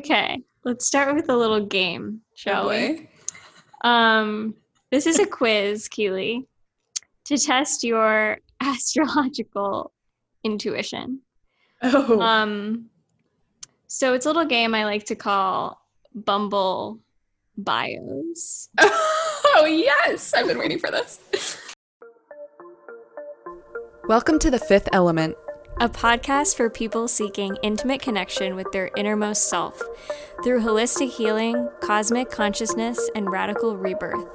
Okay, let's start with a little game, shall Oh, we? Um, this is a quiz, Keighlee, to test your astrological intuition. Oh. Um, so it's a little game I like to call Bumble Bios. oh yes, I've been waiting for this. Welcome to the Fifth Element. A podcast for people seeking intimate connection with their innermost self through holistic healing, cosmic consciousness, and radical rebirth.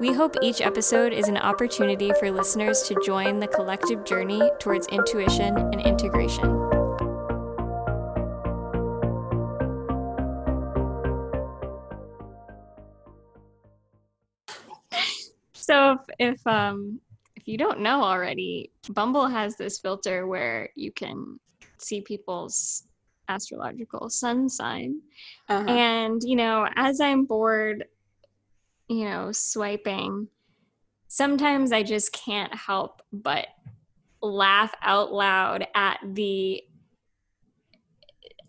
We hope each episode is an opportunity for listeners to join the collective journey towards intuition and integration. So if, if um you don't know already, Bumble has this filter where you can see people's astrological sun sign. Uh-huh. And, you know, as I'm bored, you know, swiping, sometimes I just can't help but laugh out loud at the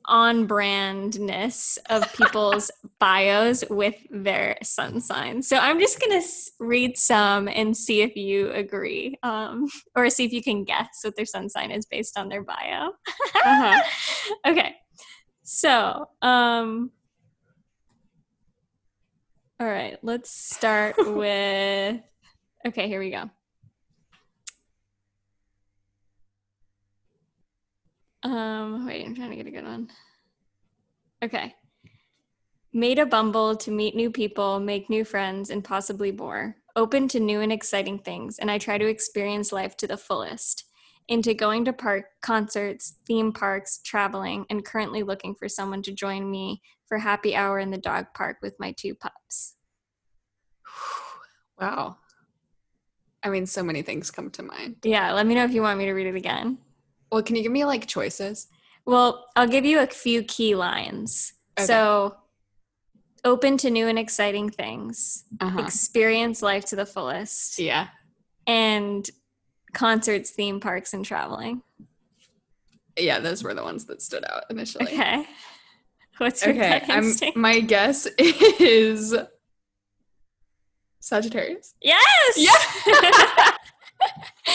on brandness of people's bios with their sun signs. So I'm just going to read some and see if you agree um, or see if you can guess what their sun sign is based on their bio. Uh-huh. okay. So, um, all right, let's start with. Okay, here we go. Um, wait, I'm trying to get a good one. Okay. Made a bumble to meet new people, make new friends, and possibly more. Open to new and exciting things, and I try to experience life to the fullest. Into going to park concerts, theme parks, traveling, and currently looking for someone to join me for happy hour in the dog park with my two pups. Wow. I mean, so many things come to mind. Yeah, let me know if you want me to read it again. Well, can you give me like choices? Well, I'll give you a few key lines. Okay. So, open to new and exciting things, Uh-huh. experience life to the fullest, Yeah. and concerts, theme parks, and traveling. Yeah, those were the ones that stood out initially. Okay. What's your Okay. gut I'm, my guess is Sagittarius. yes. Yeah.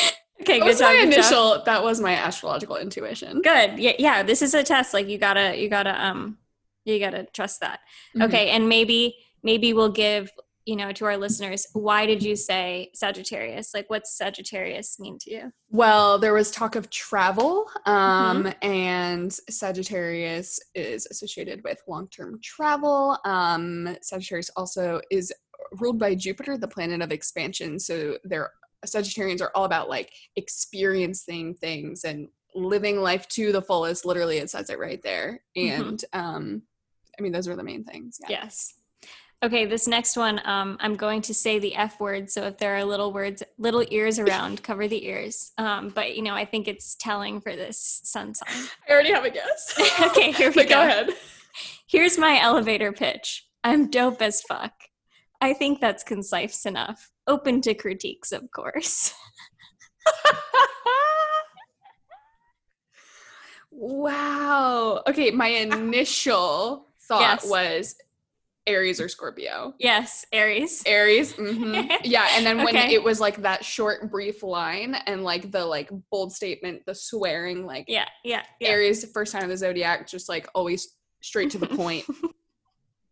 okay. that Good was job. my good job. initial. That was my astrological intuition. Good. Yeah. Yeah. This is a test. Like you gotta. You gotta. Um. You gotta trust that. Mhm. Okay. And maybe. Maybe we'll give. You know, to our listeners, why did you say Sagittarius? Like, what's Sagittarius mean to you? Well, there was talk of travel, um, Mm-hmm. and Sagittarius is associated with long term travel. Um, Sagittarius also is ruled by Jupiter, the planet of expansion. So they're Sagittarians are all about like experiencing things and living life to the fullest. Literally, it says it right there. Mhm. And um, I mean, those are the main things. Yeah. Yes. Okay, this next one, um, I'm going to say the F word. So if there are little words, little ears around, cover the ears. Um, but you know, I think it's telling for this sun sign. I already have a guess. Okay, here we go. go ahead. Here's my elevator pitch. I'm dope as fuck. I think that's concise enough. Open to critiques, of course. Wow. Okay, my initial thought Yes. was Aries or Scorpio. Yes, Aries. Aries. hmm Yeah, and then when Okay. it was like that short, brief line and like the like bold statement, the swearing, like Yeah, yeah, yeah. Aries, first sign of the zodiac, just like always straight to the point.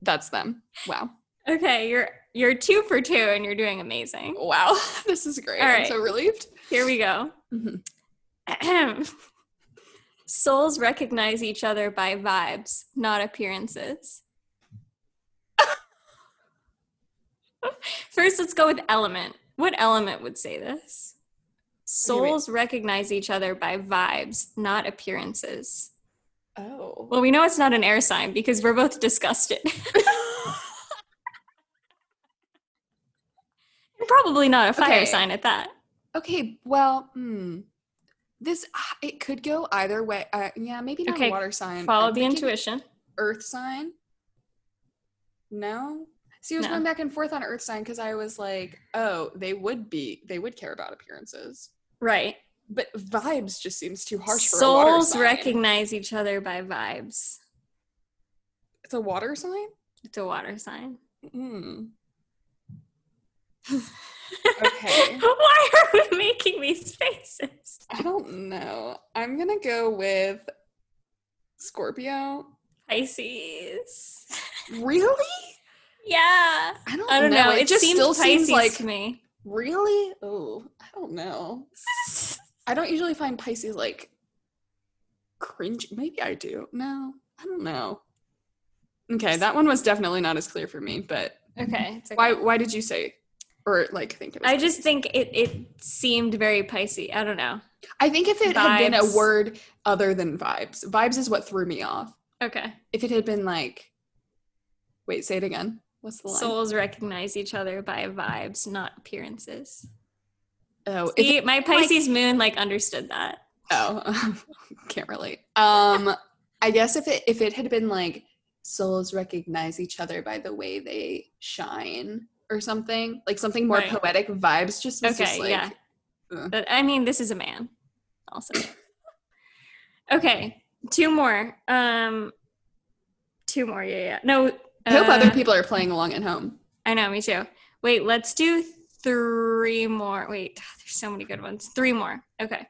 That's them. Wow. Okay, you're you're two for two, and you're doing amazing. Wow. This is great. All I'm so relieved. Here we go. Mhm. Souls recognize each other by vibes, not appearances. First, let's go with element. What element would say this? Souls recognize each other by vibes, not appearances. Oh. Well, we know it's not an air sign because we're both disgusted. And Probably not a fire Okay. sign at that. Okay, well, hmm. This ah, it could go either way. Uh, yeah, maybe not Okay, a water sign. Follow I'm the intuition. Earth sign. No. See, I was No. going back and forth on Earth sign because I was like, oh, they would be, they would care about appearances, Right. but vibes just seems too harsh for a water Souls recognize each other by vibes. It's a water sign? It's a water sign. Mm. Okay. Why are we making these faces? I don't know. I'm gonna go with Scorpio. Pisces. Really? Yeah. I don't, I don't know. It, It, just seems still Pisces seems like me. really. Oh, I don't know. I don't usually find Pisces like cringe. Maybe I do. No, I don't know. Okay, that one was definitely not as clear for me. But Okay. Okay. why? Why did you say or like think it? I just Pisces? think it, it seemed very Pisces. I don't know. I think if it had been a word other than vibes, vibes is what threw me off. Okay. If it had been like, wait, say it again. What's the line? Souls recognize each other by vibes, not appearances. oh, See, my Pisces moon like understood that. Oh, can't relate. Um, I guess if it if it had been like souls recognize each other by the way they shine or something, like something more Right. poetic vibes, just Okay, just like, yeah. uh. But I mean, this is a man, also. okay, two more. Um, two more. Yeah, yeah. No, I hope uh, other people are playing along at home. I know, me too. Wait, let's do three more. Wait, there's so many good ones. Three more. Okay.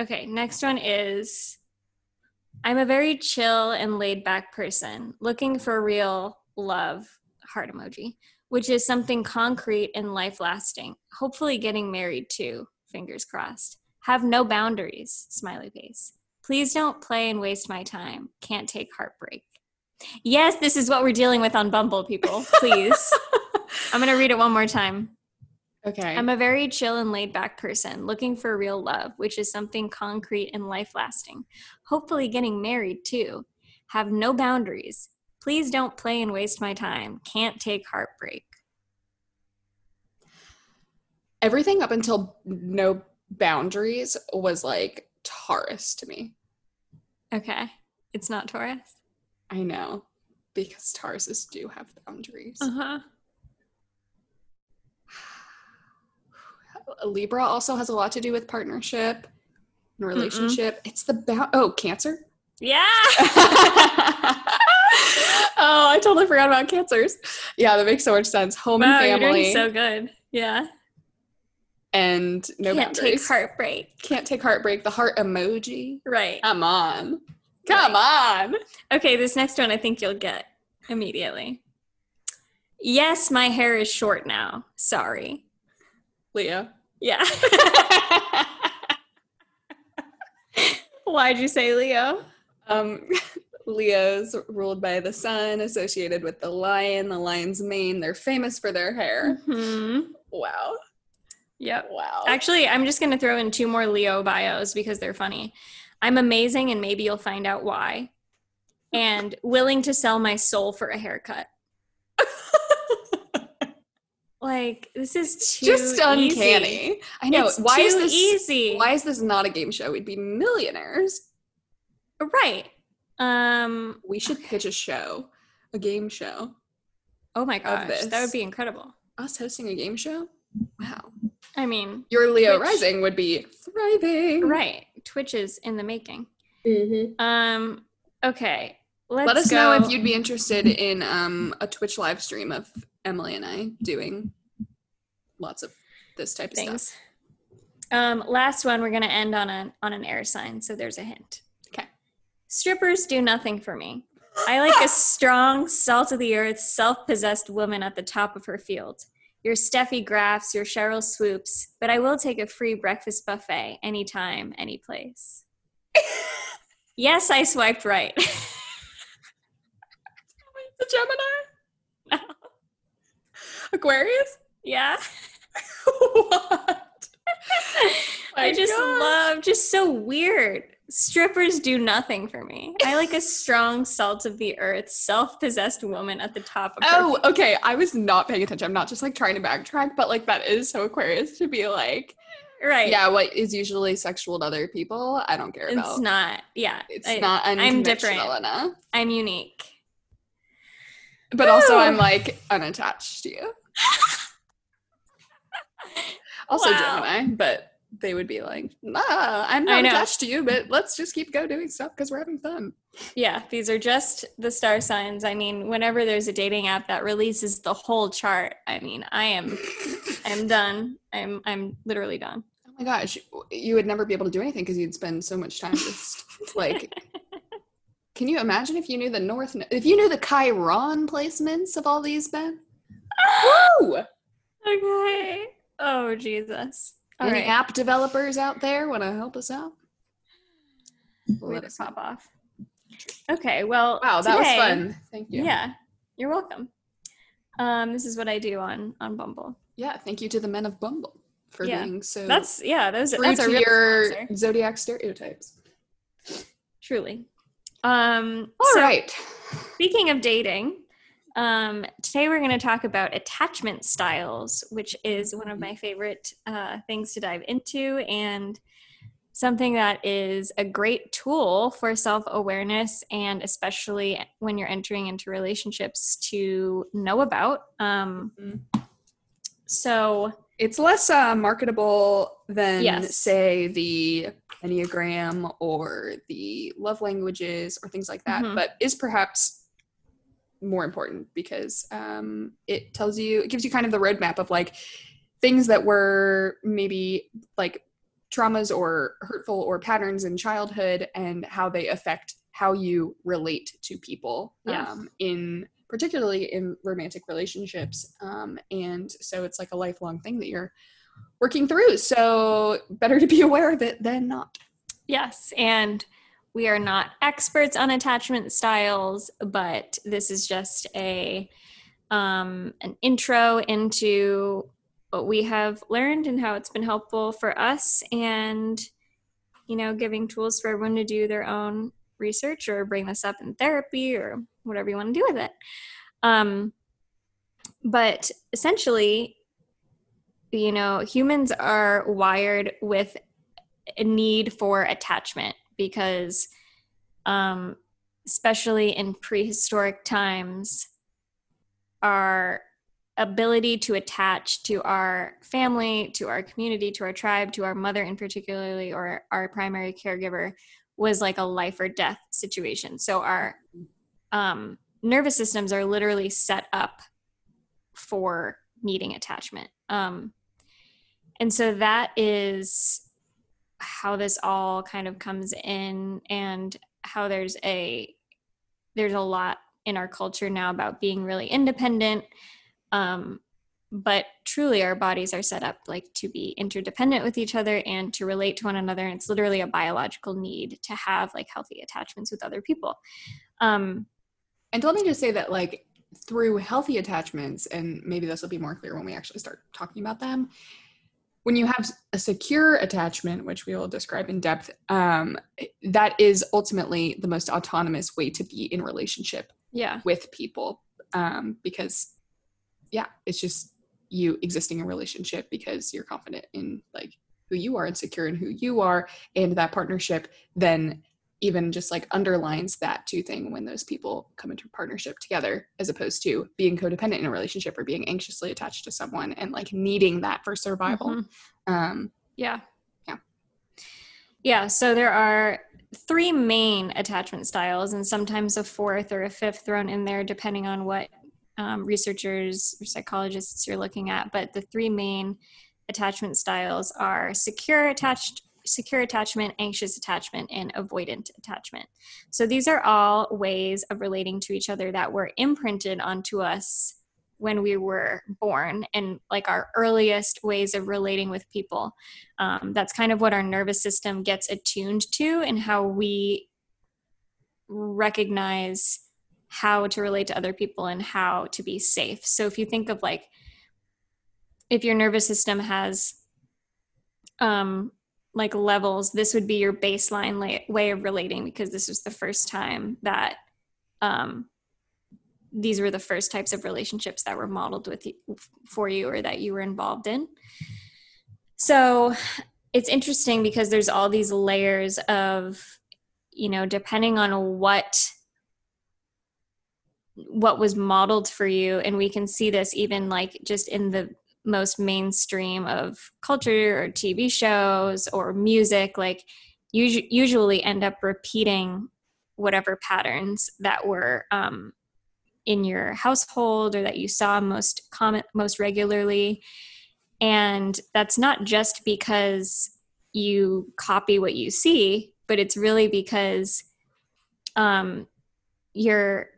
Okay, next one is I'm a very chill and laid back person looking for real love, heart emoji, which is something concrete and life lasting. Hopefully, getting married too, fingers crossed. Have no boundaries, smiley face. Please don't play and waste my time. Can't take heartbreak. Yes, this is what we're dealing with on Bumble, people. Please. I'm going to read it one more time. Okay. I'm a very chill and laid back person looking for real love, which is something concrete and life lasting. Hopefully, getting married too. Have no boundaries. Please don't play and waste my time. Can't take heartbreak. Everything up until no boundaries was like Taurus to me. Okay. It's not Taurus. I know because Tauruses do have boundaries. Uh huh. Libra also has a lot to do with partnership and relationship. It's the bound. Oh, Cancer. Yeah. oh, I totally forgot about cancers. Yeah, that makes so much sense. Home wow, and you're family doing so good. Yeah. and no Can't boundaries. take heartbreak. Can't take heartbreak. The heart emoji. Right. Come on. Come on. Okay, this next one I think you'll get immediately. Yes, my hair is short now. Sorry. Leo. Yeah. Why'd you say Leo? Um, Leo's ruled by the sun, associated with the lion, the lion's mane. They're famous for their hair. Hmm. Wow. Yep. Wow. Actually, I'm just going to throw in two more Leo bios because they're funny. I'm amazing, and maybe you'll find out why. And willing to sell my soul for a haircut. Like this is too just uncanny. Easy. I know. It's why is this easy? Why is this not a game show? We'd be millionaires. Right. Um. We should pitch a show, a game show. Oh my gosh, that would be incredible. Us hosting a game show? Wow. I mean, Your Leo Twitch. rising would be thriving. right? Twitch is in the making. Mhm. Um. Okay. Let's Let us go. know if you'd be interested in um, a Twitch live stream of Emily and I doing lots of this type of things. stuff. Um, last one, we're gonna end on a on an air sign, so there's a hint. Strippers do nothing for me. I like a strong, salt of the earth, self possessed woman at the top of her field. Your Steffi Grafs, your Sheryl Swoopes, but I will take a free breakfast buffet anytime, any place. yes, I swiped right. The Gemini? No. Aquarius? yeah. what? I just love, just so weird. Strippers do nothing for me. I like a strong, salt of the earth, self possessed woman at the top of oh, her Oh, okay. I was not paying attention. I'm not just like trying to backtrack, but like that is so Aquarius to be like, Right. yeah, what is usually sexual to other people, I don't care It's about. not. Yeah. it's I- not I'm different. enough. I'm unique. But also, I'm like unattached to you. Also Wow. Gemini, but they would be like, ah, I'm not attached to you, but let's just keep go doing stuff because we're having fun. Yeah, these are just the star signs. I mean, whenever there's a dating app that releases the whole chart, I mean, I am I'm done. I'm I'm literally done. Oh my gosh, you would never be able to do anything because you'd spend so much time just like. Can you imagine if you knew the North? If you knew the Chiron placements of all these men? Woo! Okay. Oh Jesus. All Any right. app developers out there want to help us out? Let us to pop off. Okay. Well. Wow, that today- was fun. Thank you. Yeah. You're welcome. Um, this is what I do on on Bumble. Yeah, thank you to the men of Bumble for Yeah. being so That's yeah. Those true that's to your sponsor, zodiac stereotypes. truly. Um. All so right. Speaking of dating, um, today we're going to talk about attachment styles, which is one of my favorite uh, things to dive into and something that is a great tool for self awareness and especially when you're entering into relationships to know about. Um, Mhm. so, It's less uh, marketable than, Yes. say, the Enneagram or the love languages or things like that, Mhm. but is perhaps more important because um, it tells you, it gives you kind of the roadmap of like things that were maybe like traumas or hurtful or patterns in childhood and how they affect how you relate to people Yeah. um, in particularly in romantic relationships. Um, and so it's like a lifelong thing that you're working through. So better to be aware of it than not. Yes, and we are not experts on attachment styles, but this is just a um, an intro into what we have learned and how it's been helpful for us, and you know, giving tools for everyone to do their own research or bring this up in therapy or whatever you want to do with it. Um, but essentially, you know, humans are wired with a need for attachment because um, especially in prehistoric times our ability to attach to our family to our community to our tribe to our mother in particularly or our primary caregiver was like a life or death situation. So our um, nervous systems are literally set up for needing attachment. Um, and so that is how this all kind of comes in and how there's a there's a lot in our culture now about being really independent. Um, but truly our bodies are set up like to be interdependent with each other and to relate to one another. And it's literally a biological need to have like healthy attachments with other people. Um, and let me just say that like through healthy attachments and maybe this will be more clear when we actually start talking about them when you have a secure attachment which we will describe in depth um, that is ultimately the most autonomous way to be in relationship yeah. with people um, because yeah it's just you existing in a relationship because you're confident in like who you are and secure in who you are and that partnership then even just like underlines that two thing when those people come into partnership together as opposed to being codependent in a relationship or being anxiously attached to someone and like needing that for survival Mhm. um Yeah. Yeah. Yeah. So there are three main attachment styles, and sometimes a fourth or a fifth thrown in there, depending on what um, researchers or psychologists you're looking at. But the three main attachment styles are secure attached secure attachment anxious attachment and avoidant attachment. So these are all ways of relating to each other that were imprinted onto us when we were born and like our earliest ways of relating with people. Um, that's kind of what our nervous system gets attuned to and how we recognize how to relate to other people and how to be safe. So if you think of like if your nervous system has um like levels this would be your baseline way of relating because this was the first time that um these were the first types of relationships that were modeled with you, for you or that you were involved in. So it's interesting because there's all these layers of you know depending on what what was modeled for you and we can see this even like just in the most mainstream of culture or tv shows or music like us- usually end up repeating whatever patterns that were um, in your household or that you saw most common most regularly. And that's not just because you copy what you see but it's really because um, your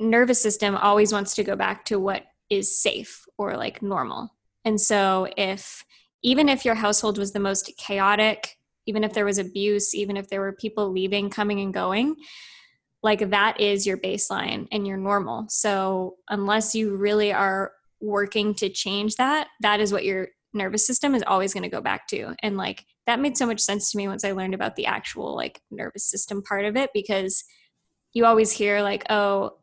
nervous system always wants to go back to what is safe or like normal and so if even if your household was the most chaotic even if there was abuse even if there were people leaving coming and going like that is your baseline and your normal. So unless you really are working to change that, that is what your nervous system is always going to go back to. And like that made so much sense to me once I learned about the actual like nervous system part of it because you always hear like, oh,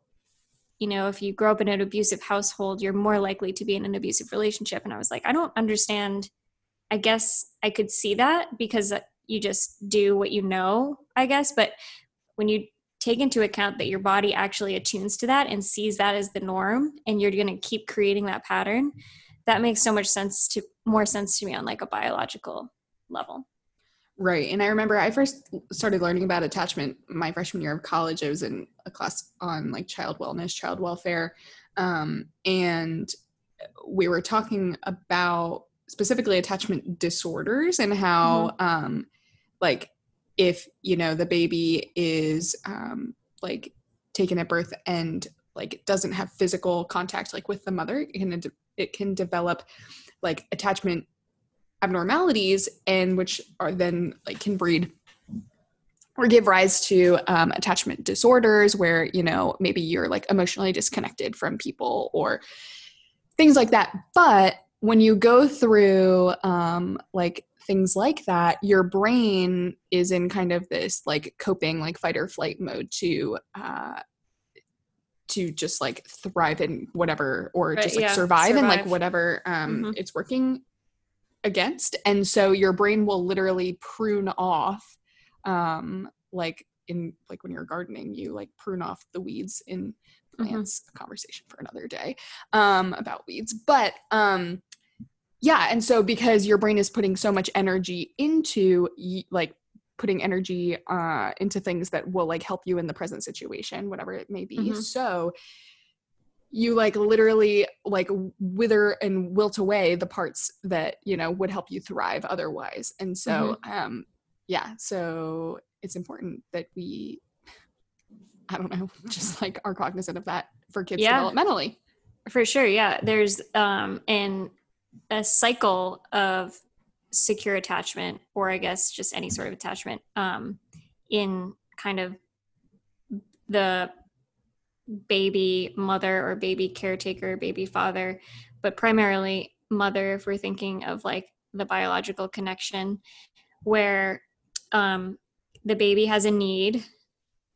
you know, if you grow up in an abusive household, you're more likely to be in an abusive relationship. And I was like, I don't understand. I guess I could see that because you just do what you know, I guess. But when you take into account that your body actually attunes to that and sees that as the norm and you're going to keep creating that pattern that makes so much sense to more sense to me on like a biological level right and i remember i first started learning about attachment my freshman year of college i was in a class on like child wellness child welfare um, and we were talking about specifically attachment disorders and how mm-hmm. um, like if you know the baby is um, like taken at birth and like doesn't have physical contact like with the mother it can it can develop like attachment abnormalities and which are then like can breed or give rise to um, attachment disorders where you know maybe you're like emotionally disconnected from people or things like that but when you go through um, like things like that, your brain is in kind of this like coping, like fight or flight mode to uh, to just like thrive in whatever or right, just like yeah, survive, survive in like whatever um, mm-hmm. it's working against. And so your brain will literally prune off um, like in like when you're gardening, you like prune off the weeds in mm-hmm. plants. Mm-hmm. A conversation for another day um, about weeds, but um, yeah and so because your brain is putting so much energy into like putting energy uh, into things that will like help you in the present situation whatever it may be mm-hmm. so you like literally like wither and wilt away the parts that you know would help you thrive otherwise and so mm-hmm. um yeah so it's important that we i don't know just like are cognizant of that for kids yeah. developmentally for sure yeah there's um and a cycle of secure attachment or i guess just any sort of attachment um, in kind of the baby mother or baby caretaker baby father but primarily mother if we're thinking of like the biological connection where um, the baby has a need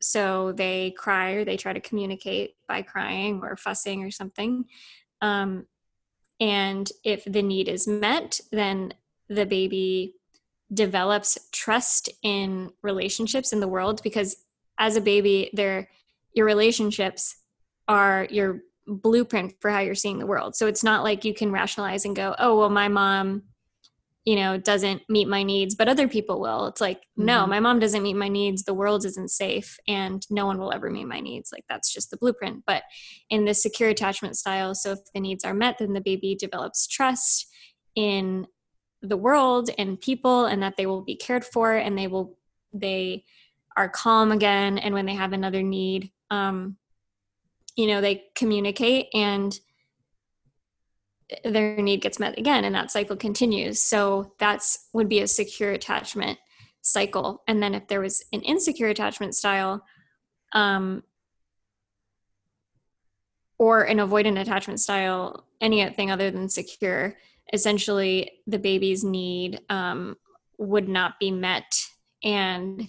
so they cry or they try to communicate by crying or fussing or something um, and if the need is met, then the baby develops trust in relationships in the world because as a baby, they your relationships are your blueprint for how you're seeing the world. So it's not like you can rationalize and go, oh, well, my mom you know doesn't meet my needs but other people will. It's like mm-hmm. no my mom doesn't meet my needs. The world isn't safe and no one will ever meet my needs. Like that's just the blueprint. But in the secure attachment style so if the needs are met then the baby develops trust in the world and people and that they will be cared for and they will they are calm again. And when they have another need um you know they communicate and their need gets met again and that cycle continues. So that's would be a secure attachment cycle. And then if there was an insecure attachment style um, or an avoidant attachment style anything other than secure essentially the baby's need um, would not be met. And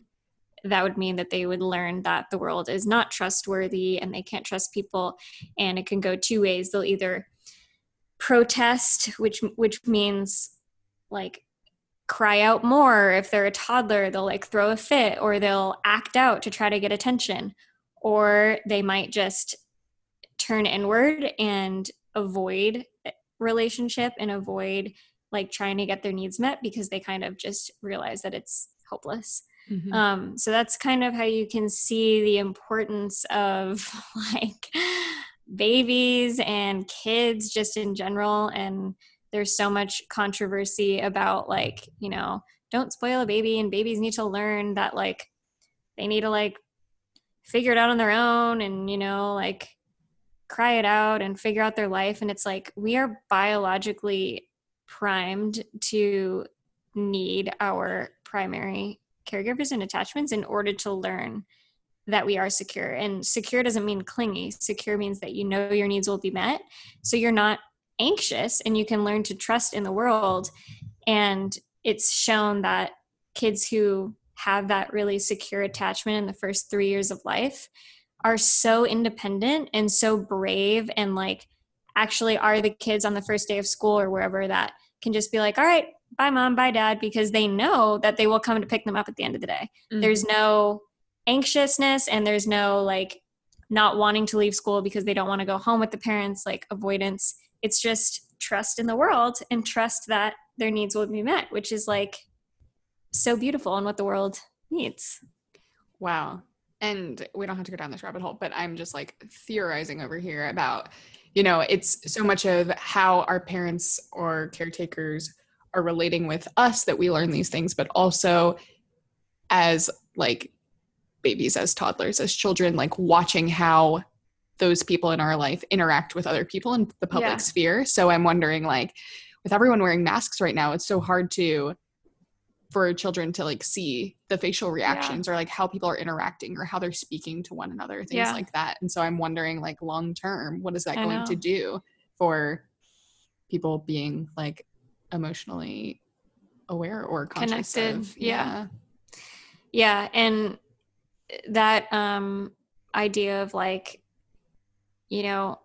that would mean that they would learn that the world is not trustworthy and they can't trust people and it can go two ways. They'll either protest which which means like cry out more if they're a toddler they'll like throw a fit or they'll act out to try to get attention or they might just turn inward and avoid relationship and avoid like trying to get their needs met because they kind of just realize that it's hopeless Mhm. Um, so that's kind of how you can see the importance of like babies and kids just in general. And there's so much controversy about like, you know, don't spoil a baby and babies need to learn that like they need to like figure it out on their own and, you know, like cry it out and figure out their life. And it's like we are biologically primed to need our primary caregivers and attachments in order to learn that we are secure. And secure doesn't mean clingy. Secure means that you know your needs will be met. So you're not anxious and you can learn to trust in the world. And it's shown that kids who have that really secure attachment in the first three years of life are so independent and so brave and like actually are the kids on the first day of school or wherever that can just be like, all right, bye mom, bye dad, because they know that they will come to pick them up at the end of the day. Mhm. There's no anxiousness and there's no like not wanting to leave school because they don't want to go home with the parents, like avoidance. It's just trust in the world and trust that their needs will be met, which is like so beautiful and what the world needs. Wow. And we don't have to go down this rabbit hole, but I'm just like theorizing over here about, you know, it's so much of how our parents or caretakers are relating with us that we learn these things, but also as like babies, as toddlers, as children, like watching how those people in our life interact with other people in the public Yeah. sphere. So I'm wondering, like, with everyone wearing masks right now, it's so hard to for children to like see the facial reactions or like how people are interacting or how they're speaking to one another things Yeah. like that and so i'm wondering like long term what is that I going to do for people being like emotionally aware or Connected, of yeah. Yeah, and that um idea of like you know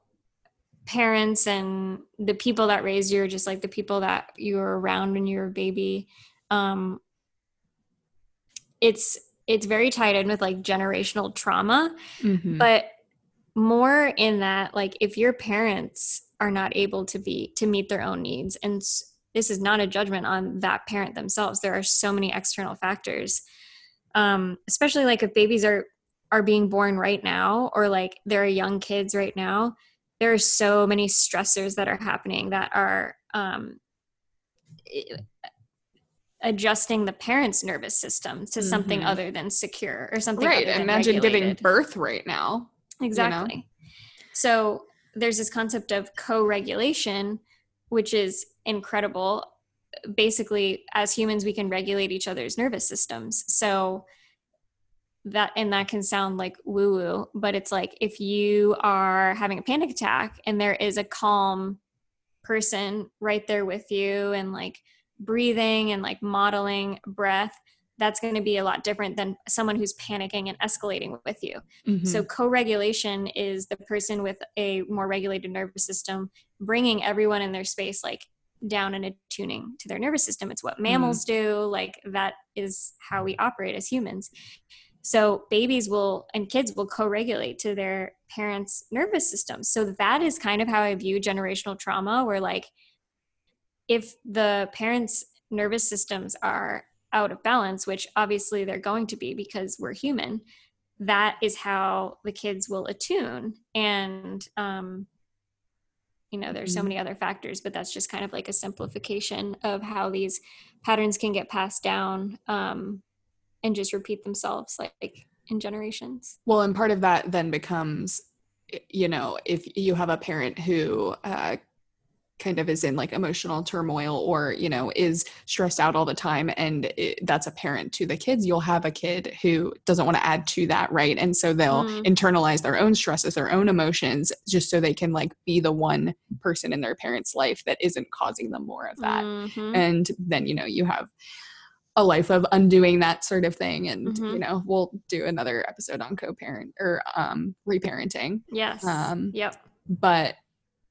parents and the people that raised you are just like the people that you were around when you were a baby um it's it's very tied in with like generational trauma Mhm. but more in that like if your parents are not able to be to meet their own needs and this is not a judgment on that parent themselves there are so many external factors um especially like if babies are are being born right now or like there are young kids right now there are so many stressors that are happening that are um adjusting the parents nervous system to something Mhm. other than secure or something right imagine giving birth right now Exactly. So there's this concept of co-regulation, which is incredible. Basically, as humans, we can regulate each other's nervous systems. So that and that can sound like woo-woo, but it's like if you are having a panic attack and there is a calm person right there with you and like breathing and like modeling breath, that's going to be a lot different than someone who's panicking and escalating with you. Mhm. So, co regulation is the person with a more regulated nervous system bringing everyone in their space like down and attuning to their nervous system. It's what mammals do. Like, that is how we operate as humans. So, babies will and kids will co regulate to their parents' nervous systems. So, that is kind of how I view generational trauma, where like if the parents' nervous systems are out of balance, which obviously they're going to be because we're human, that is how the kids will attune. And, um, you know, there's so Mhm. many other factors, but that's just kind of like a simplification of how these patterns can get passed down um, and just repeat themselves like in generations. Well, and part of that then becomes, you know, if you have a parent who uh, kind of is in like emotional turmoil or, you know, is stressed out all the time and it, that's apparent to the kids, you'll have a kid who doesn't want to add to that, right? And so they'll Mm. internalize their own stresses, their own emotions, just so they can like be the one person in their parent's life that isn't causing them more of that Mhm. and then you know you have a life of undoing that sort of thing and Mhm. you know we'll do another episode on co-parent or um reparenting yes. um, yep. but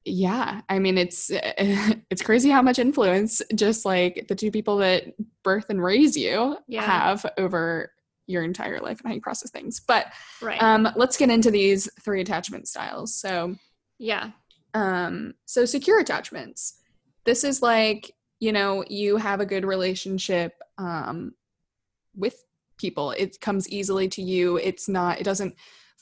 yeah i mean it's it's crazy how much influence just like the two people that birth and raise you Yeah. have over your entire life and how you process things but Right. um let's get into these three attachment styles so yeah. um so secure attachments this is like you know you have a good relationship um with people. It comes easily to you. It's not, it doesn't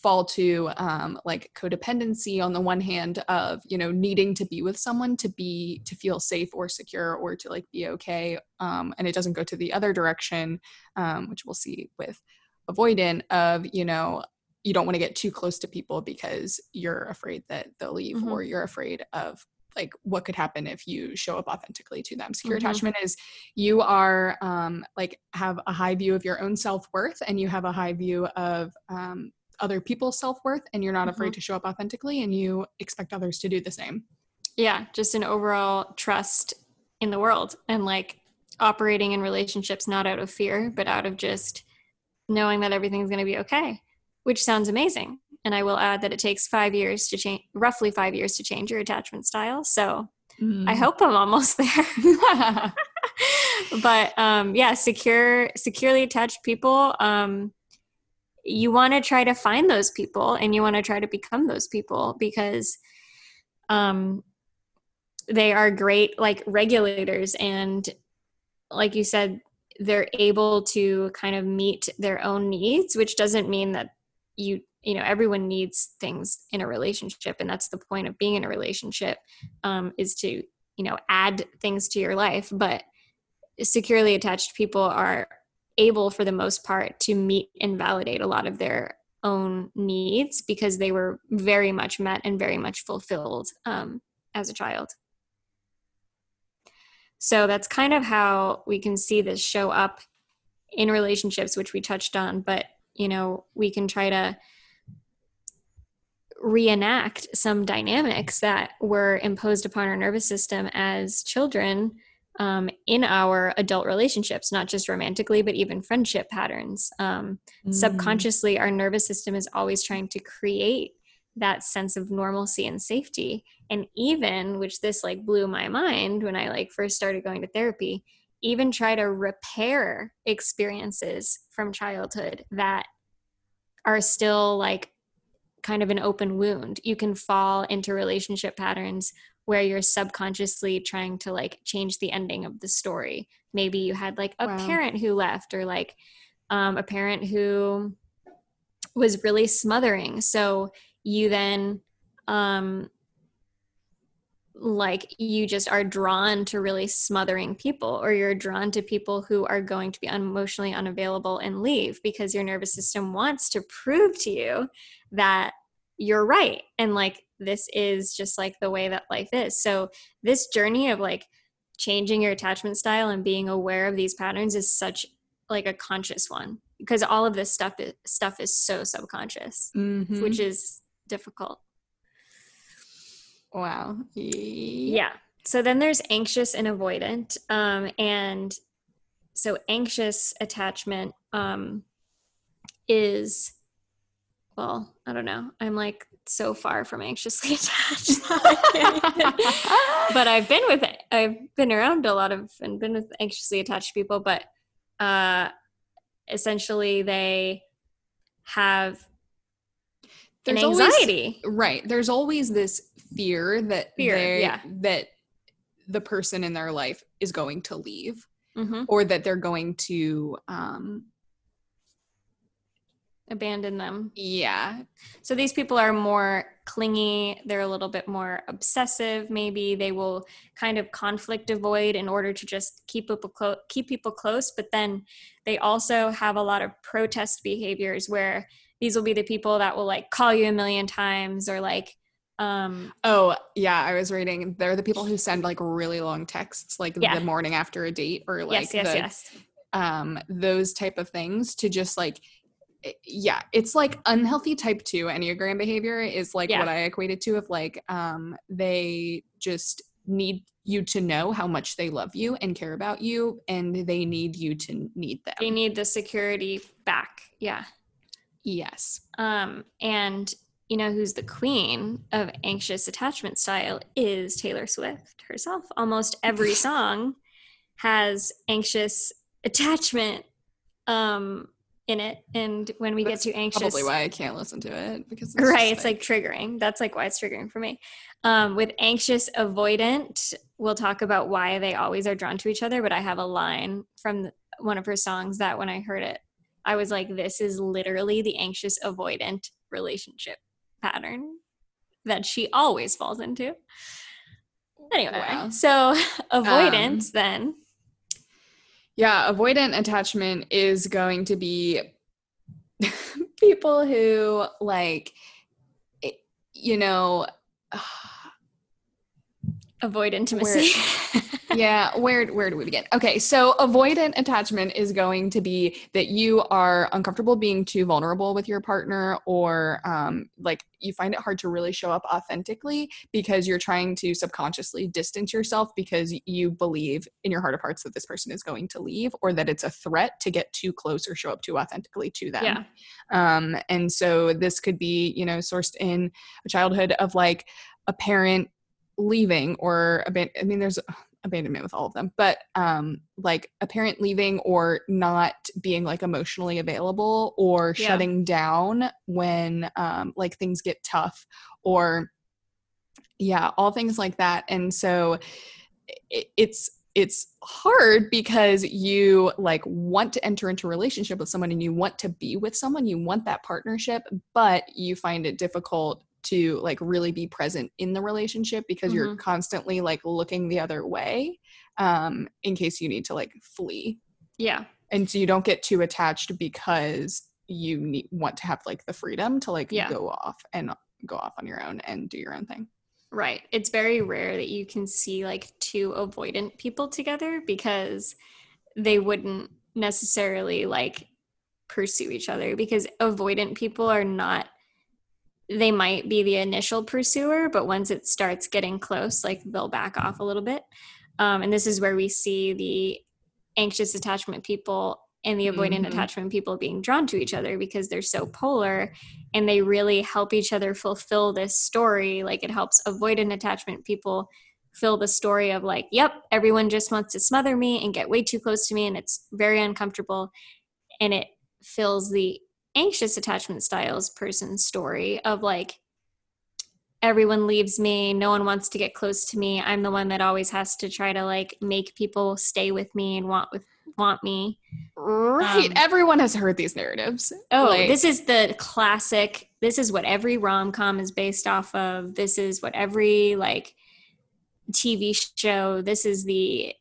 fall to um, like codependency on the one hand of you know needing to be with someone to be to feel safe or secure or to like be okay um, and it doesn't go to the other direction um, which we'll see with avoidant of you know you don't want to get too close to people because you're afraid that they'll leave Mhm. or you're afraid of like what could happen if you show up authentically to them secure Mhm. attachment is you are um like have a high view of your own self-worth and you have a high view of um other people's self-worth and you're not afraid to show up authentically and you expect others to do the same. Yeah just an overall trust in the world and like operating in relationships not out of fear but out of just knowing that everything's going to be okay which sounds amazing. And i will add that it takes five years to change roughly five years to change your attachment style. So i hope i'm almost there. But um yeah secure securely attached people um you want to try to find those people and you want to try to become those people because um they are great like regulators and like you said they're able to kind of meet their own needs which doesn't mean that you you know everyone needs things in a relationship and that's the point of being in a relationship um, is to you know add things to your life but securely attached people are able for the most part to meet and validate a lot of their own needs because they were very much met and very much fulfilled um, as a child. So that's kind of how we can see this show up in relationships which we touched on but you know we can try to reenact some dynamics that were imposed upon our nervous system as children um, in our adult relationships, not just romantically, but even friendship patterns. Um, Mm. Subconsciously, our nervous system is always trying to create that sense of normalcy and safety. And even, which this like blew my mind when I like first started going to therapy, even try to repair experiences from childhood that are still like kind of an open wound. You can fall into relationship patterns where you're subconsciously trying to like change the ending of the story. Maybe you had like a Wow. parent who left or like um, a parent who was really smothering. So you then um like you just are drawn to really smothering people or you're drawn to people who are going to be emotionally unavailable and leave because your nervous system wants to prove to you that you're right and like this is just like the way that life is. So this journey of like changing your attachment style and being aware of these patterns is such like a conscious one because all of this stuff is, stuff is so subconscious Mhm. which is difficult. Wow. Yeah. So then there's anxious and avoidant um, and so anxious attachment um, is well i don't know. I'm like so far from anxiously attached. That I can't even- but i've been with i've been around a lot of and been with anxiously attached people but uh essentially they have There's always- anxiety. Right. There's always this fear that Fear, they- yeah. that the person in their life is going to leave Mhm. or that they're going to um abandon them yeah So these people are more clingy, they're a little bit more obsessive maybe. They will kind of conflict avoid in order to just keep people close keep people close, but then they also have a lot of protest behaviors where these will be the people that will like call you a million times or like um oh yeah i was reading they're the people who send like really long texts like Yeah. the morning after a date or like yes, yes, the, yes. um those type of things to just like yeah it's like unhealthy type 2 enneagram behavior is like Yeah. what i equated to of like um they just need you to know how much they love you and care about you and they need you to need them They need the security back. Yeah. yes Um, and you know who's the queen of anxious attachment style is Taylor Swift herself. Almost every song has anxious attachment um, in it, and when we That's get too anxious, probably why i can't listen to it because it's right, it's like triggering. That's like why it's triggering for me. Um, with anxious avoidant, we'll talk about why they always are drawn to each other. But I have a line from one of her songs that when I heard it, I was like, this is literally the anxious avoidant relationship pattern that she always falls into. Anyway, Wow. so Um, avoidance then. Yeah, avoidant attachment is going to be people who like you know Avoid intimacy. yeah where where do we begin okay so avoidant attachment is going to be that you are uncomfortable being too vulnerable with your partner or um, like you find it hard to really show up authentically because you're trying to subconsciously distance yourself because you believe in your heart of hearts that this person is going to leave or that it's a threat to get too close or show up too authentically to them yeah. um, and so this could be you know sourced in a childhood of like a parent leaving or aban- i mean there's abandonment with all of them but um like a parent leaving or not being like emotionally available or Yeah. shutting down when um like things get tough or yeah all things like that and so it, it's it's hard because you like want to enter into a relationship with someone and you want to be with someone you want that partnership but you find it difficult to like really be present in the relationship because you're constantly like looking the other way um in case you need to like flee Yeah. and so you don't get too attached because you need, want to have like the freedom to like Yeah. go off and go off on your own and do your own thing Right. It's very rare that you can see like two avoidant people together because they wouldn't necessarily like pursue each other because avoidant people are not they might be the initial pursuer, but once it starts getting close, like they'll back off a little bit. Um, and this is where we see the anxious attachment people and the avoidant Mhm. attachment people being drawn to each other because they're so polar and they really help each other fulfill this story. Like it helps avoidant attachment people fill the story of like, yep, everyone just wants to smother me and get way too close to me and it's very uncomfortable. And it fills the anxious attachment styles person's story of like, everyone leaves me, no one wants to get close to me. I'm the one that always has to try to like make people stay with me and want with want me. right Um, everyone has heard these narratives Oh, Like- this is the classic. This is what every rom com is based off of. This is what every like TV show. This is the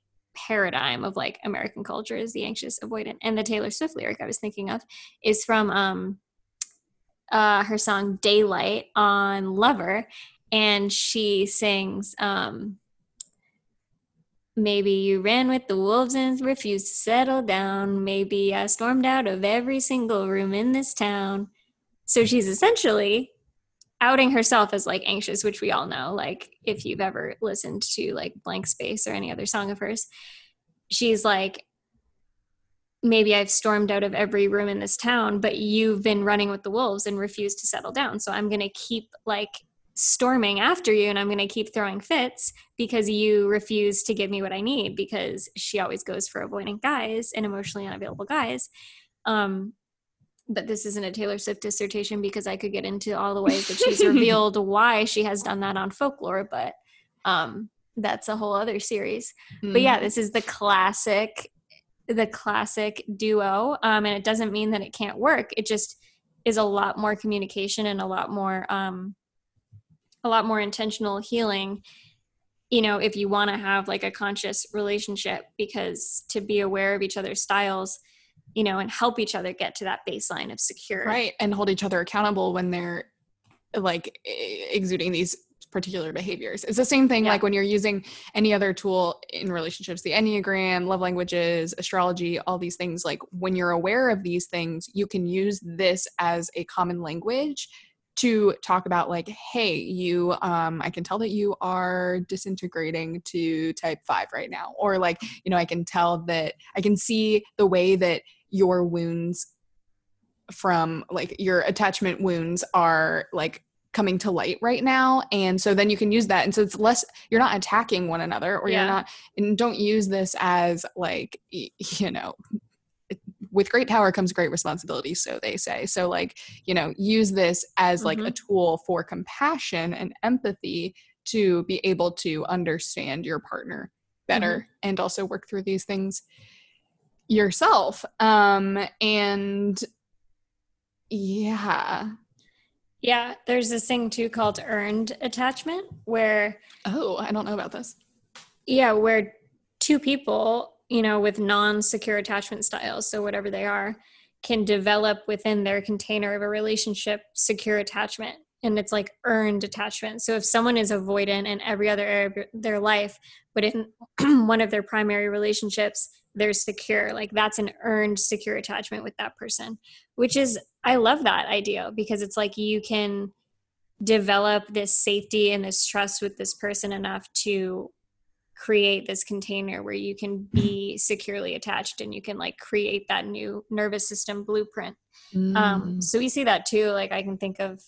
paradigm of like American culture is the anxious avoidant. And the Taylor Swift lyric I was thinking of is from um uh her song Daylight on Lover. And she sings um Maybe you ran with the wolves and refused to settle down. Maybe I stormed out of every single room in this town. So she's essentially outing herself as like anxious, which we all know. Like if you've ever listened to like Blank Space or any other song of hers, she's like, maybe I've stormed out of every room in this town, but you've been running with the wolves and refused to settle down. So I'm going to keep like storming after you and I'm going to keep throwing fits because you refuse to give me what I need because she always goes for avoidant guys and emotionally unavailable guys. Um, but this isn't a Taylor Swift dissertation because I could get into all the ways that she's revealed why she has done that on folklore, but um, that's a whole other series. But yeah, this is the classic, the classic duo, um, and it doesn't mean that it can't work. It just is a lot more communication and a lot more, um, a lot more intentional healing. You know, if you want to have like a conscious relationship, because to be aware of each other's styles, you know, and help each other get to that baseline of secure. right and hold each other accountable when they're like exuding these particular behaviors it's the same thing Yeah. like when you're using any other tool in relationships the enneagram love languages astrology all these things like when you're aware of these things you can use this as a common language to talk about like hey you um i can tell that you are disintegrating to type 5 right now or like you know i can tell that i can see the way that your wounds from like your attachment wounds are like coming to light right now. And so then you can use that. And so it's less you're not attacking one another or Yeah. you're not and don't use this as like you know with great power comes great responsibility so they say. So like you know use this as like a mm-hmm. tool for compassion and empathy to be able to understand your partner better mm-hmm. and also work through these things yourself. Um, and yeah. Yeah, there's this thing too called earned attachment where Oh, I don't know about this. yeah, where two people, you know, with non-secure attachment styles, so whatever they are, can develop within their container of a relationship secure attachment and it's like earned attachment. So if someone is avoidant in every other area of their life, but in one of their primary relationships, they're secure, like that's an earned secure attachment with that person, which is, I love that idea because it's like you can develop this safety and this trust with this person enough to create this container where you can be securely attached and you can like create that new nervous system blueprint. Um, Mm. so we see that too. Like I can think of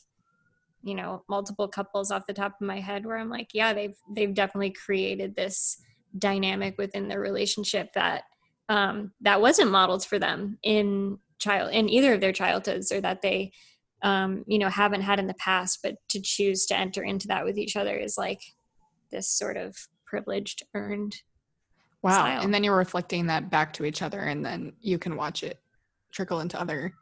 you know multiple couples off the top of my head where i'm like yeah they've they've definitely created this dynamic within their relationship that um that wasn't modeled for them in child in either of their childhoods or that they um you know haven't had in the past but to choose to enter into that with each other is like this sort of privileged earned wow. style. And then you're reflecting that back to each other, and then you can watch it trickle into other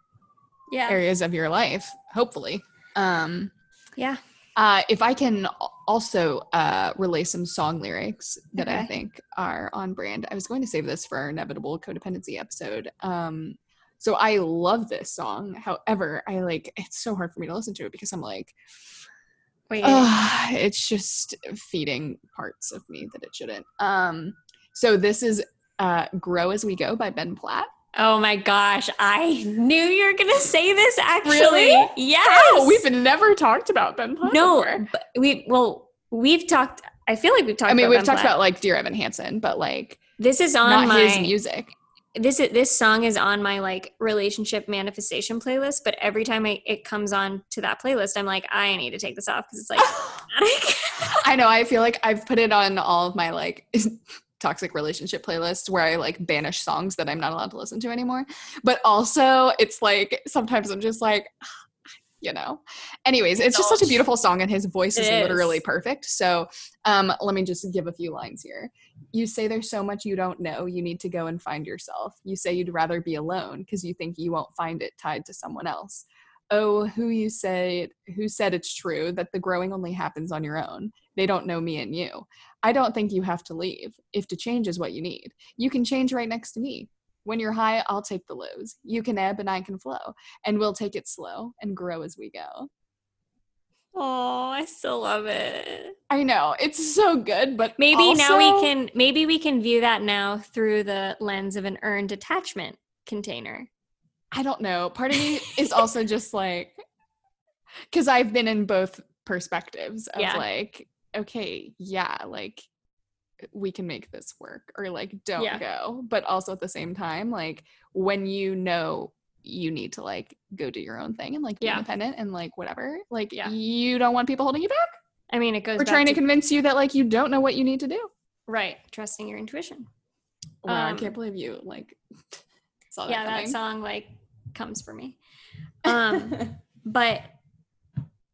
yeah areas of your life, hopefully. Um, yeah Uh, if I can also uh, relay some song lyrics that I think are on brand, I was going to save this for our inevitable codependency episode. Um, so I love this song. However, I like it's so hard for me to listen to it because I'm like, wait Ugh, it's just feeding parts of me that it shouldn't. Um, so this is uh, "Grow as We Go" by Ben Platt. Oh my gosh i knew you were gonna say this actually Really? yes Oh, we've never talked about Ben Platt. no we well we've talked i feel like we've talked I mean we've Ben talked Platt. about like Dear Evan Hansen, but like this is on not my his music. this is this song is on my like relationship manifestation playlist but every time I, it comes on to that playlist i'm like i need to take this off because it's like. I know. I feel like I've put it on all of my like toxic relationship playlist where I like banish songs that I'm not allowed to listen to anymore. But also, it's like sometimes I'm just like, you know. Anyways, it's just such a beautiful song, and his voice is, It literally perfect. So, um, let me just give a few lines here. You say there's so much you don't know. You need to go and find yourself. You say you'd rather be alone because you think you won't find it tied to someone else. Oh, who you say who said it's true that the growing only happens on your own. They don't know me and you. I don't think you have to leave if to change is what you need. You can change right next to me. When you're high, I'll take the lows. You can ebb and I can flow, and we'll take it slow and grow as we go. oh i still love it I know it's so good, but maybe now we can maybe we can view that now through the lens of an earned attachment container I don't know. Part of me is also just like, because I've been in both perspectives of Yeah. like, okay, yeah, like we can make this work, or like don't Yeah. go. But also at the same time, like when you know you need to like go do your own thing and like be Yeah. independent and like whatever, like Yeah. you don't want people holding you back. i mean it goes We're trying to to convince you that like you don't know what you need to do. right trusting your intuition Wow, I Um, can't believe you like saw that yeah that song like comes for me um But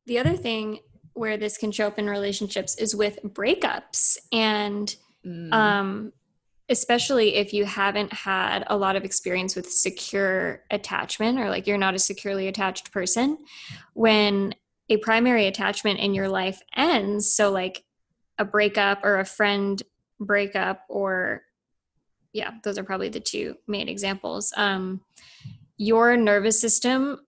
the other thing where this can show up in relationships is with breakups and Mm. um especially if you haven't had a lot of experience with secure attachment or like you're not a securely attached person when a primary attachment in your life ends so like a breakup or a friend breakup or yeah those are probably the two main examples um your nervous system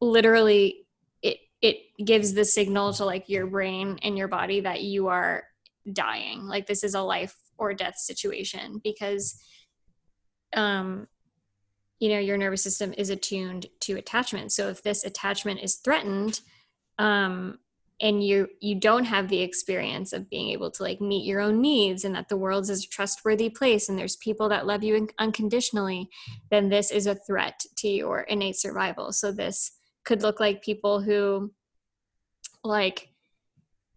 literally it it gives the signal to like your brain and your body that you are dying. Like this is a life or death situation because um you know your nervous system is attuned to attachment. So if this attachment is threatened um and you you don't have the experience of being able to like meet your own needs and that the world is a trustworthy place and there's people that love you unconditionally then this is a threat to your innate survival. So this could look like people who like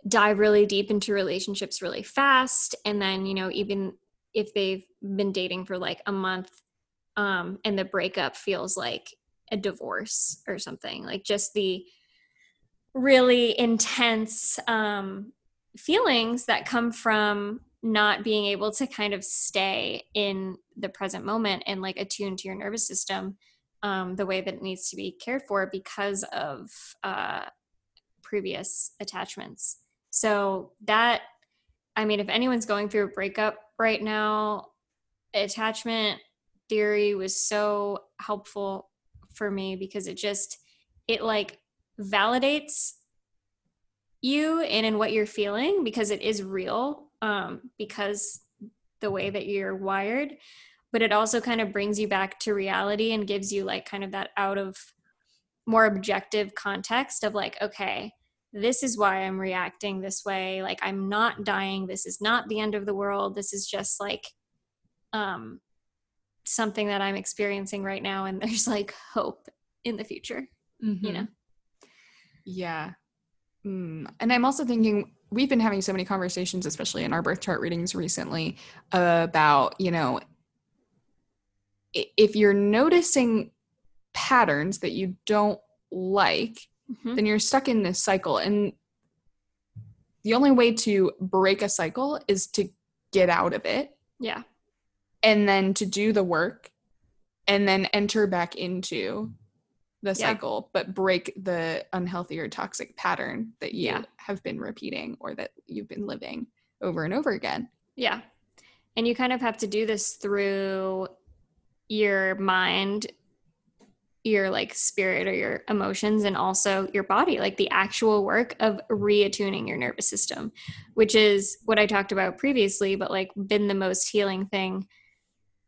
dive really deep into relationships really fast and then you know even if they've been dating for like a month um and the breakup feels like a divorce or something like just the really intense um feelings that come from not being able to kind of stay in the present moment and like attune to your nervous system um, the way that it needs to be cared for because of uh, previous attachments. So that, I mean, if anyone's going through a breakup right now, attachment theory was so helpful for me because it just it like validates you and in what you're feeling because it is real um because the way that you're wired but it also kind of brings you back to reality and gives you like kind of that out of more objective context of like okay this is why i'm reacting this way. Like i'm not dying. This is not the end of the world. This is just like um something that i'm experiencing right now and there's like hope in the future Mm-hmm. you know Yeah. Mm. And I'm also thinking we've been having so many conversations, especially in our birth chart readings recently, about, you know, if you're noticing patterns that you don't like, Mhm. then you're stuck in this cycle. And the only way to break a cycle is to get out of it yeah and then to do the work and then enter back into the Yeah. cycle but break the unhealthy or toxic pattern that you Yeah. have been repeating or that you've been living over and over again Yeah. And you kind of have to do this through your mind, your like spirit or your emotions, and also your body, like the actual work of reattuning your nervous system, which is what I talked about previously, but like been the most healing thing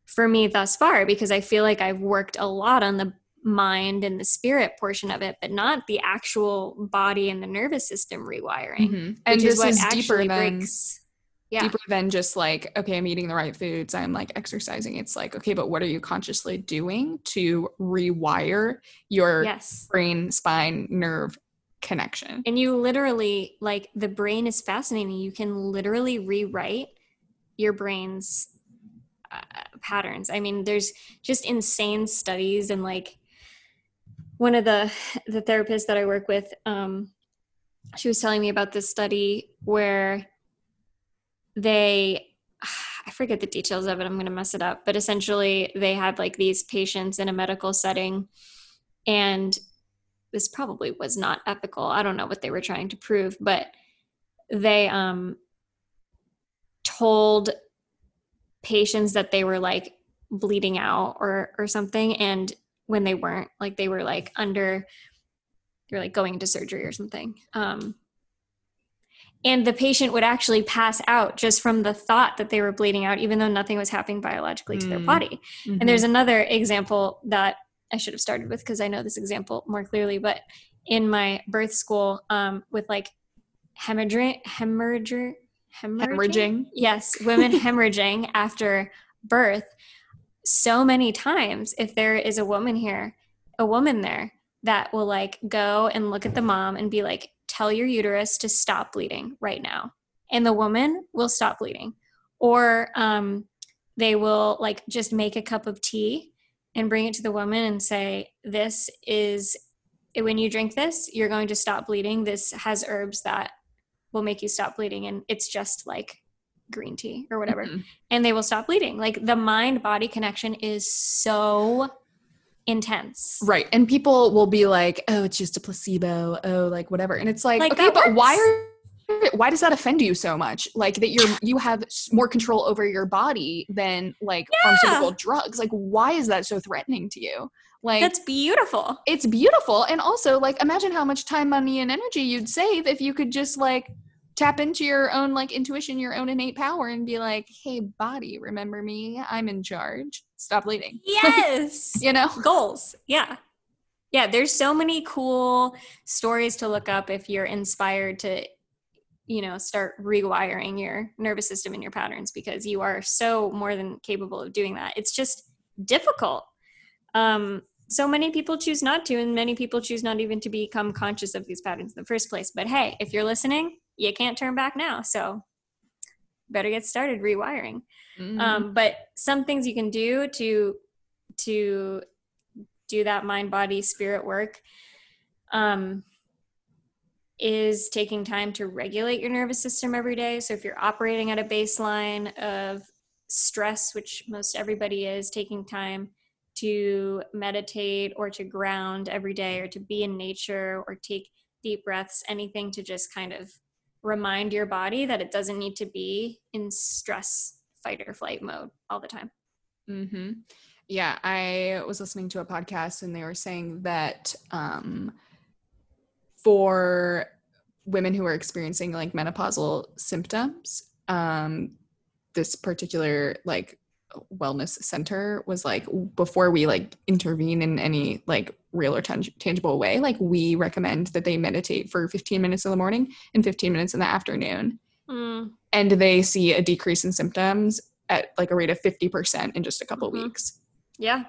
for me thus far because I feel like I've worked a lot on the mind and the spirit portion of it, but not the actual body and the nervous system rewiring. and which this is what is deeper actually than breaks. Yeah. deeper than just like okay i'm eating the right foods i'm like exercising it's like okay but what are you consciously doing to rewire your Yes. brain spine nerve connection And you literally, like, the brain is fascinating. You can literally rewrite your brain's uh, patterns. I mean, there's just insane studies, and like, one of the the therapists that I work with, um, she was telling me about this study where they I forget the details of it. I'm going to mess it up. But essentially, they had like these patients in a medical setting, and this probably was not ethical. I don't know what they were trying to prove, but they um, told patients that they were like bleeding out or or something, and when they weren't, like they were like under, you're like going into surgery or something. Um, and the patient would actually pass out just from the thought that they were bleeding out, even though nothing was happening biologically to their Mm. body. Mhm. And there's another example that I should have started with because I know this example more clearly. But in my birth school, um, with like hemorrhaging, hemorrhaging, hemorrhaging yes, women hemorrhaging after birth. So many times, if there is a woman here, a woman there that will like go and look at the mom and be like, tell your uterus to stop bleeding right now. And the woman will stop bleeding. Or um, they will like just make a cup of tea and bring it to the woman and say, This is when you drink this, you're going to stop bleeding. This has herbs that will make you stop bleeding. And it's just like green tea or whatever. Mhm. And they will stop bleeding. Like the mind body connection is so intense. Right. And people will be like, oh, it's just a placebo. Oh, like whatever. And it's like, Like, okay, but why are why does that offend you so much? Like that you're you have more control over your body than like pharmaceutical drugs. Like why is that so threatening to you? Like That's beautiful. it's beautiful and also like imagine how much time, money and energy you'd save if you could just like tap into your own like intuition, your own innate power and be like, "Hey body, remember me? I'm in charge. Stop bleeding." Yes. You know? goals yeah yeah there's so many cool stories to look up if you're inspired to you know start rewiring your nervous system and your patterns because you are so more than capable of doing that it's just difficult um so many people choose not to and many people choose not even to become conscious of these patterns in the first place but hey if you're listening you can't turn back now so better get started rewiring Mhm. um, but some things you can do to to do that mind body spirit work um, is taking time to regulate your nervous system every day. So if you're operating at a baseline of stress, which most everybody is, taking time to meditate or to ground every day or to be in nature or take deep breaths, anything to just kind of remind your body that it doesn't need to be in stress, fight or flight mode all the time. Mm-hmm. Yeah, I was listening to a podcast and they were saying that um, for women who are experiencing like menopausal symptoms, um, this particular like wellness center was like before we like intervene in any like real or tang- tangible way like we recommend that they meditate for 15 minutes in the morning and 15 minutes in the afternoon Mm, and they see a decrease in symptoms at like a rate of 50% in just a couple Mhm. weeks yeah.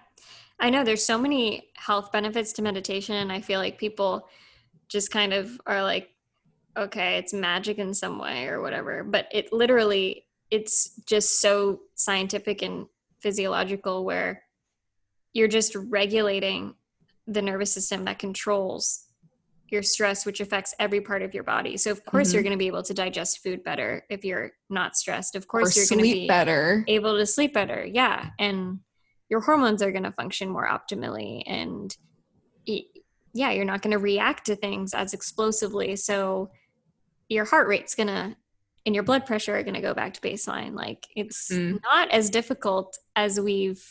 I know there's so many health benefits to meditation, and I feel like people just kind of are like, okay, it's magic in some way or whatever. But it literally, it's just so scientific and physiological where you're just regulating the nervous system that controls your stress, which affects every part of your body. So, of course, you're Mhm. going to be able to digest food better if you're not stressed. Of or course, you're going to be better able to sleep better. Yeah. And your hormones are going to function more optimally. And yeah, you're not going to react to things as explosively. So your heart rate's going to, and your blood pressure are going to go back to baseline. Like it's Mm. not as difficult as we've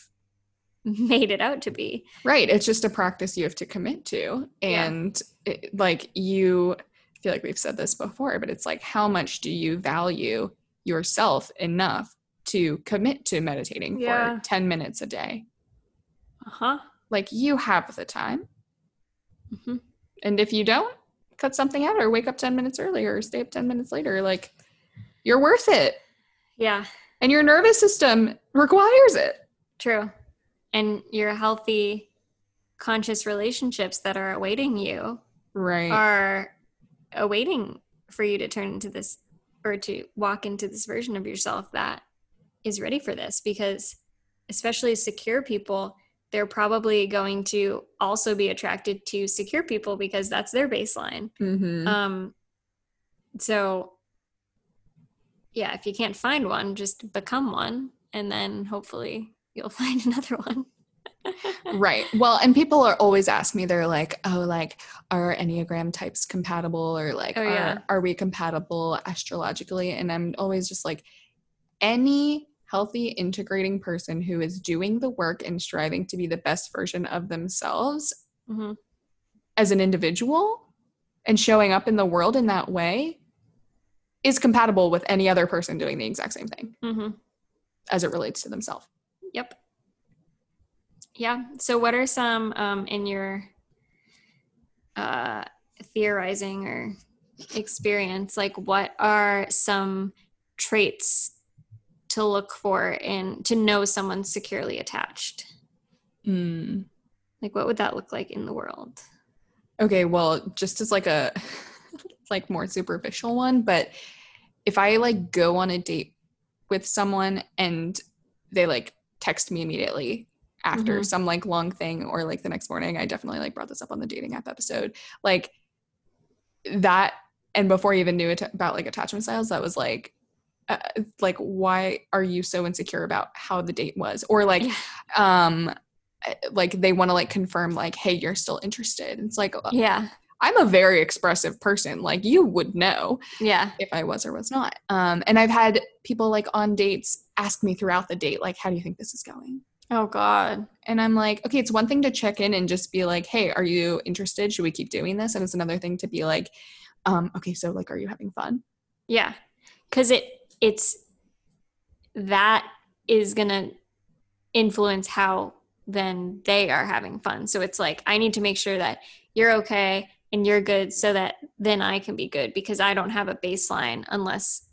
made it out to be. right it's just a practice you have to commit to Yeah. and it, like you I feel like we've said this before but it's like how much do you value yourself enough to commit to meditating Yeah. for 10 minutes a day Uh huh. like you have the time hmm and if you don't cut something out or wake up 10 minutes earlier or stay up 10 minutes later like you're worth it. Yeah. and your nervous system requires it. True. And your healthy, conscious relationships that are awaiting you right. are awaiting for you to turn into this or to walk into this version of yourself that is ready for this because especially secure people they're probably going to also be attracted to secure people because that's their baseline. Hmm um so yeah if you can't find one just become one and then hopefully you'll find another one Right. Well, and people are always ask me, they're like, oh, like, are Enneagram types compatible or like, Oh, are, yeah. are we compatible astrologically? And I'm always just like, any healthy integrating person who is doing the work and striving to be the best version of themselves Mhm. as an individual and showing up in the world in that way is compatible with any other person doing the exact same thing Mhm. as it relates to themselves. Yep. Yeah. So, what are some um, in your uh, theorizing or experience? Like, what are some traits to look for in to know someone's securely attached? Mm. Like, what would that look like in the world? Okay, well, just as like a like more superficial one, but if I like go on a date with someone and they like text me immediately after Mhm. some like long thing or like the next morning, I definitely like brought this up on the dating app episode. Like that and before I even knew it about like attachment styles, that was like uh, like why are you so insecure about how the date was or like um uh, like they want to like confirm like hey you're still interested it's like uh, Yeah. I'm a very expressive person. Like you would know Yeah. if I was or was not. Um, and I've had people like on dates ask me throughout the date, like, how do you think this is going? Oh, God. And I'm like, okay, it's one thing to check in and just be like, hey, are you interested? Should we keep doing this? And it's another thing to be like, um, okay, so like, are you having fun? Yeah. Cause it it's that is gonna influence how then they are having fun. So it's like I need to make sure that you're okay and you're good so that then I can be good because I don't have a baseline unless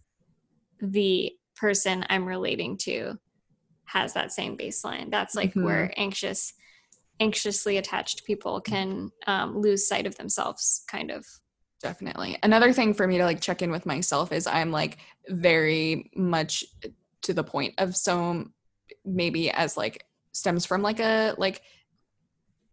the person I'm relating to has that same baseline. That's like Mhm. where anxious anxiously attached people can um, lose sight of themselves kind of Definitely. Another thing for me to like check in with myself is I'm like very much to the point of so maybe as like stems from like a like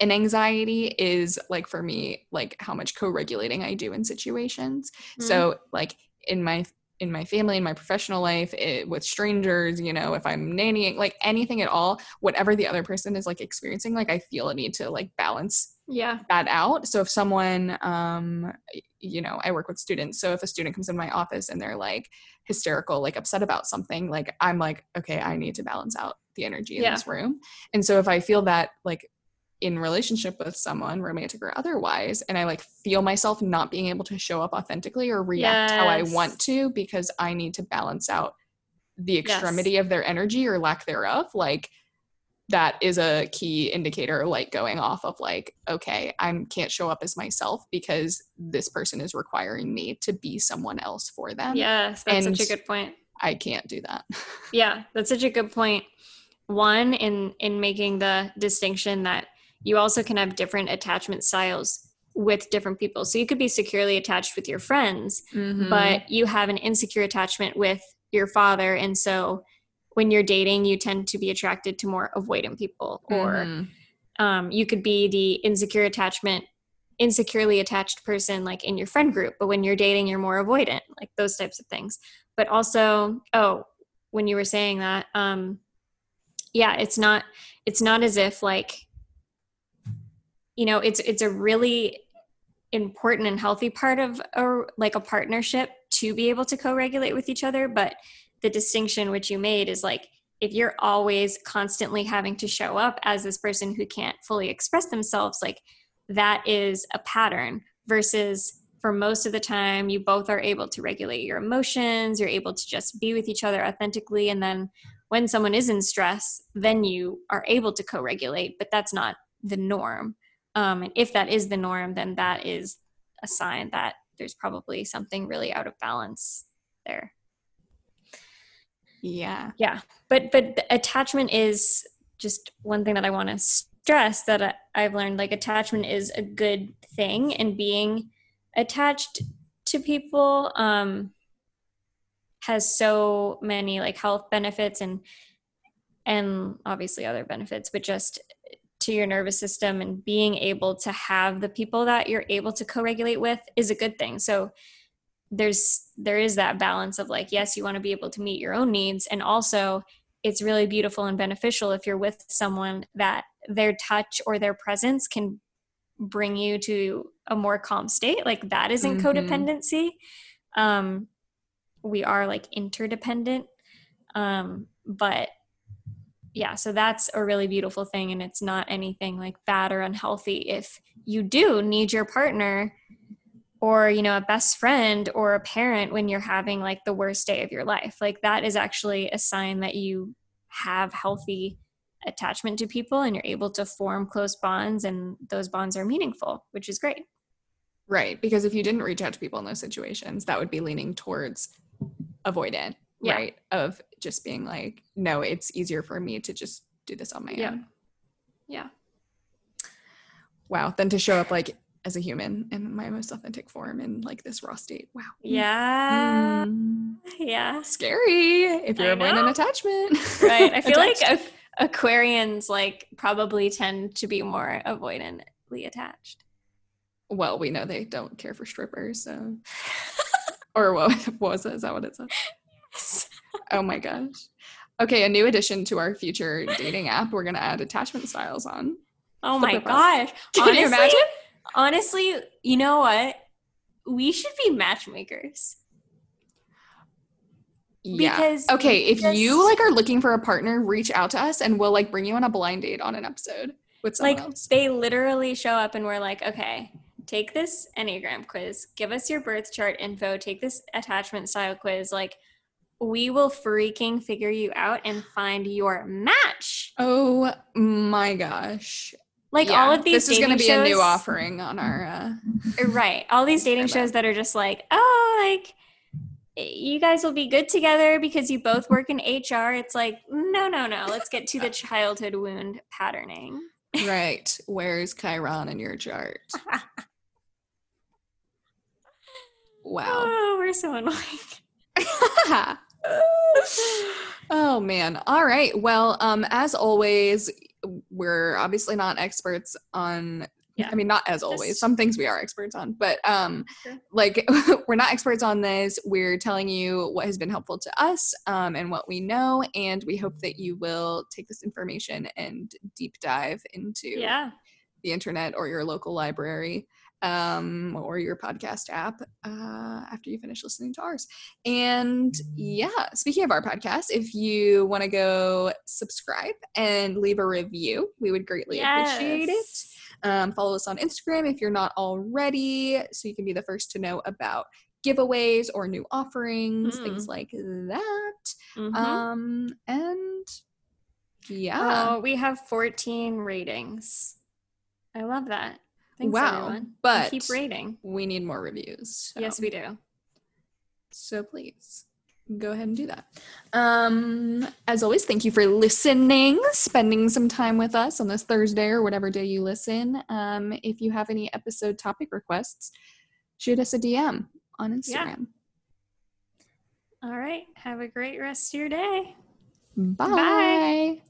an anxiety is like for me like how much co-regulating I do in situations. Mm. So like in my in my family in my professional life it, with strangers you know if i'm nannying like anything at all whatever the other person is like experiencing like i feel a need to like balance yeah. that out so if someone um you know i work with students so if a student comes in my office and they're like hysterical like upset about something like i'm like okay i need to balance out the energy in Yeah. this room and so if i feel that like in relationship with someone romantic or otherwise and i like feel myself not being able to show up authentically or react how i want to because i need to balance out the extremity of their energy or lack thereof like that is a key indicator like going off of like okay i can't show up as myself because this person is requiring me to be someone else for them Yes, that's such a good point. i can't do that Yeah, that's such a good point. One in in making the distinction that you also can have different attachment styles with different people. So you could be securely attached with your friends, Mm-hmm. but you have an insecure attachment with your father and so when you're dating you tend to be attracted to more avoidant people or Mhm. um, you could be the insecure attachment insecurely attached person like in your friend group but when you're dating you're more avoidant like those types of things but also oh when you were saying that um yeah it's not it's not as if like you know it's it's a really important and healthy part of a like a partnership to be able to co-regulate with each other but the distinction which you made is like if you're always constantly having to show up as this person who can't fully express themselves like that is a pattern versus for most of the time you both are able to regulate your emotions you're able to just be with each other authentically and then when someone is in stress then you are able to co-regulate but that's not the norm um, and if that is the norm then that is a sign that there's probably something really out of balance there. Yeah. Yeah. But but the attachment is just one thing that i want to stress that I, i've learned like attachment is a good thing and being attached to people um has so many like health benefits and and obviously other benefits but just to your nervous system and being able to have the people that you're able to co-regulate with is a good thing so there's there is that balance of like yes you want to be able to meet your own needs and also it's really beautiful and beneficial if you're with someone that their touch or their presence can bring you to a more calm state like that isn't Mhm. codependency um we are like interdependent um but yeah so that's a really beautiful thing and it's not anything like bad or unhealthy. If you do need your partner or you know a best friend or a parent when you're having like the worst day of your life like that is actually a sign that you have healthy attachment to people and you're able to form close bonds and those bonds are meaningful which is great. Right because if you didn't reach out to people in those situations that would be leaning towards avoidant Yeah. right of just being like no it's easier for me to just do this on my Yeah. own. Yeah. Wow than to show up like as a human in my most authentic form in like this raw state. Wow. Yeah. Mm. yeah. Scary if you're I avoiding know. attachment. Right i feel like a- aquarians like probably tend to be more avoidantly attached. Well we know they don't care for strippers so or what, what was that is that what it said oh my gosh. Okay a new addition to our future dating app we're gonna add attachment styles on. Oh my gosh. Can you imagine? honestly you know what? We should be matchmakers. Yeah. Because okay if just- you like are looking for a partner reach out to us and we'll like bring you on a blind date on an episode with someone like else. they literally show up and we're like okay take this enneagram quiz. Give us your birth chart info. Take this attachment style quiz. Like we will freaking figure you out and find your match. Oh my gosh. Like Yeah, all of these dating. this is gonna dating be a new offering on our uh right all these dating shows that are just like oh like you guys will be good together because you both work in hr it's like no no no let's get to the childhood wound patterning. Right. Where's chiron in your chart? Wow. Oh we're so annoying oh man all right well um as always we're obviously not experts on Yeah. I mean not as always. Just- Some things we are experts on, but um Sure. like we're not experts on this. We're telling you what has been helpful to us um and what we know and we hope that you will take this information and deep dive into Yeah. the internet or your local library um, or your podcast app uh, after you finish listening to ours. And yeah, speaking of our podcast, if you want to go subscribe and leave a review, we would greatly appreciate it. Um, follow us on Instagram if you're not already, so you can be the first to know about giveaways or new offerings, things like that. Mhm. Um, and yeah. Oh, we have 14 ratings. I love that. Thanks, Wow, everyone. But- keep rating. we need more reviews. Yes, we do. So please go ahead and do that. Um, as always, thank you for listening, spending some time with us on this Thursday or whatever day you listen. Um, if you have any episode topic requests, shoot us a DM on Instagram. Yeah. All right. Have a great rest of your day. Bye.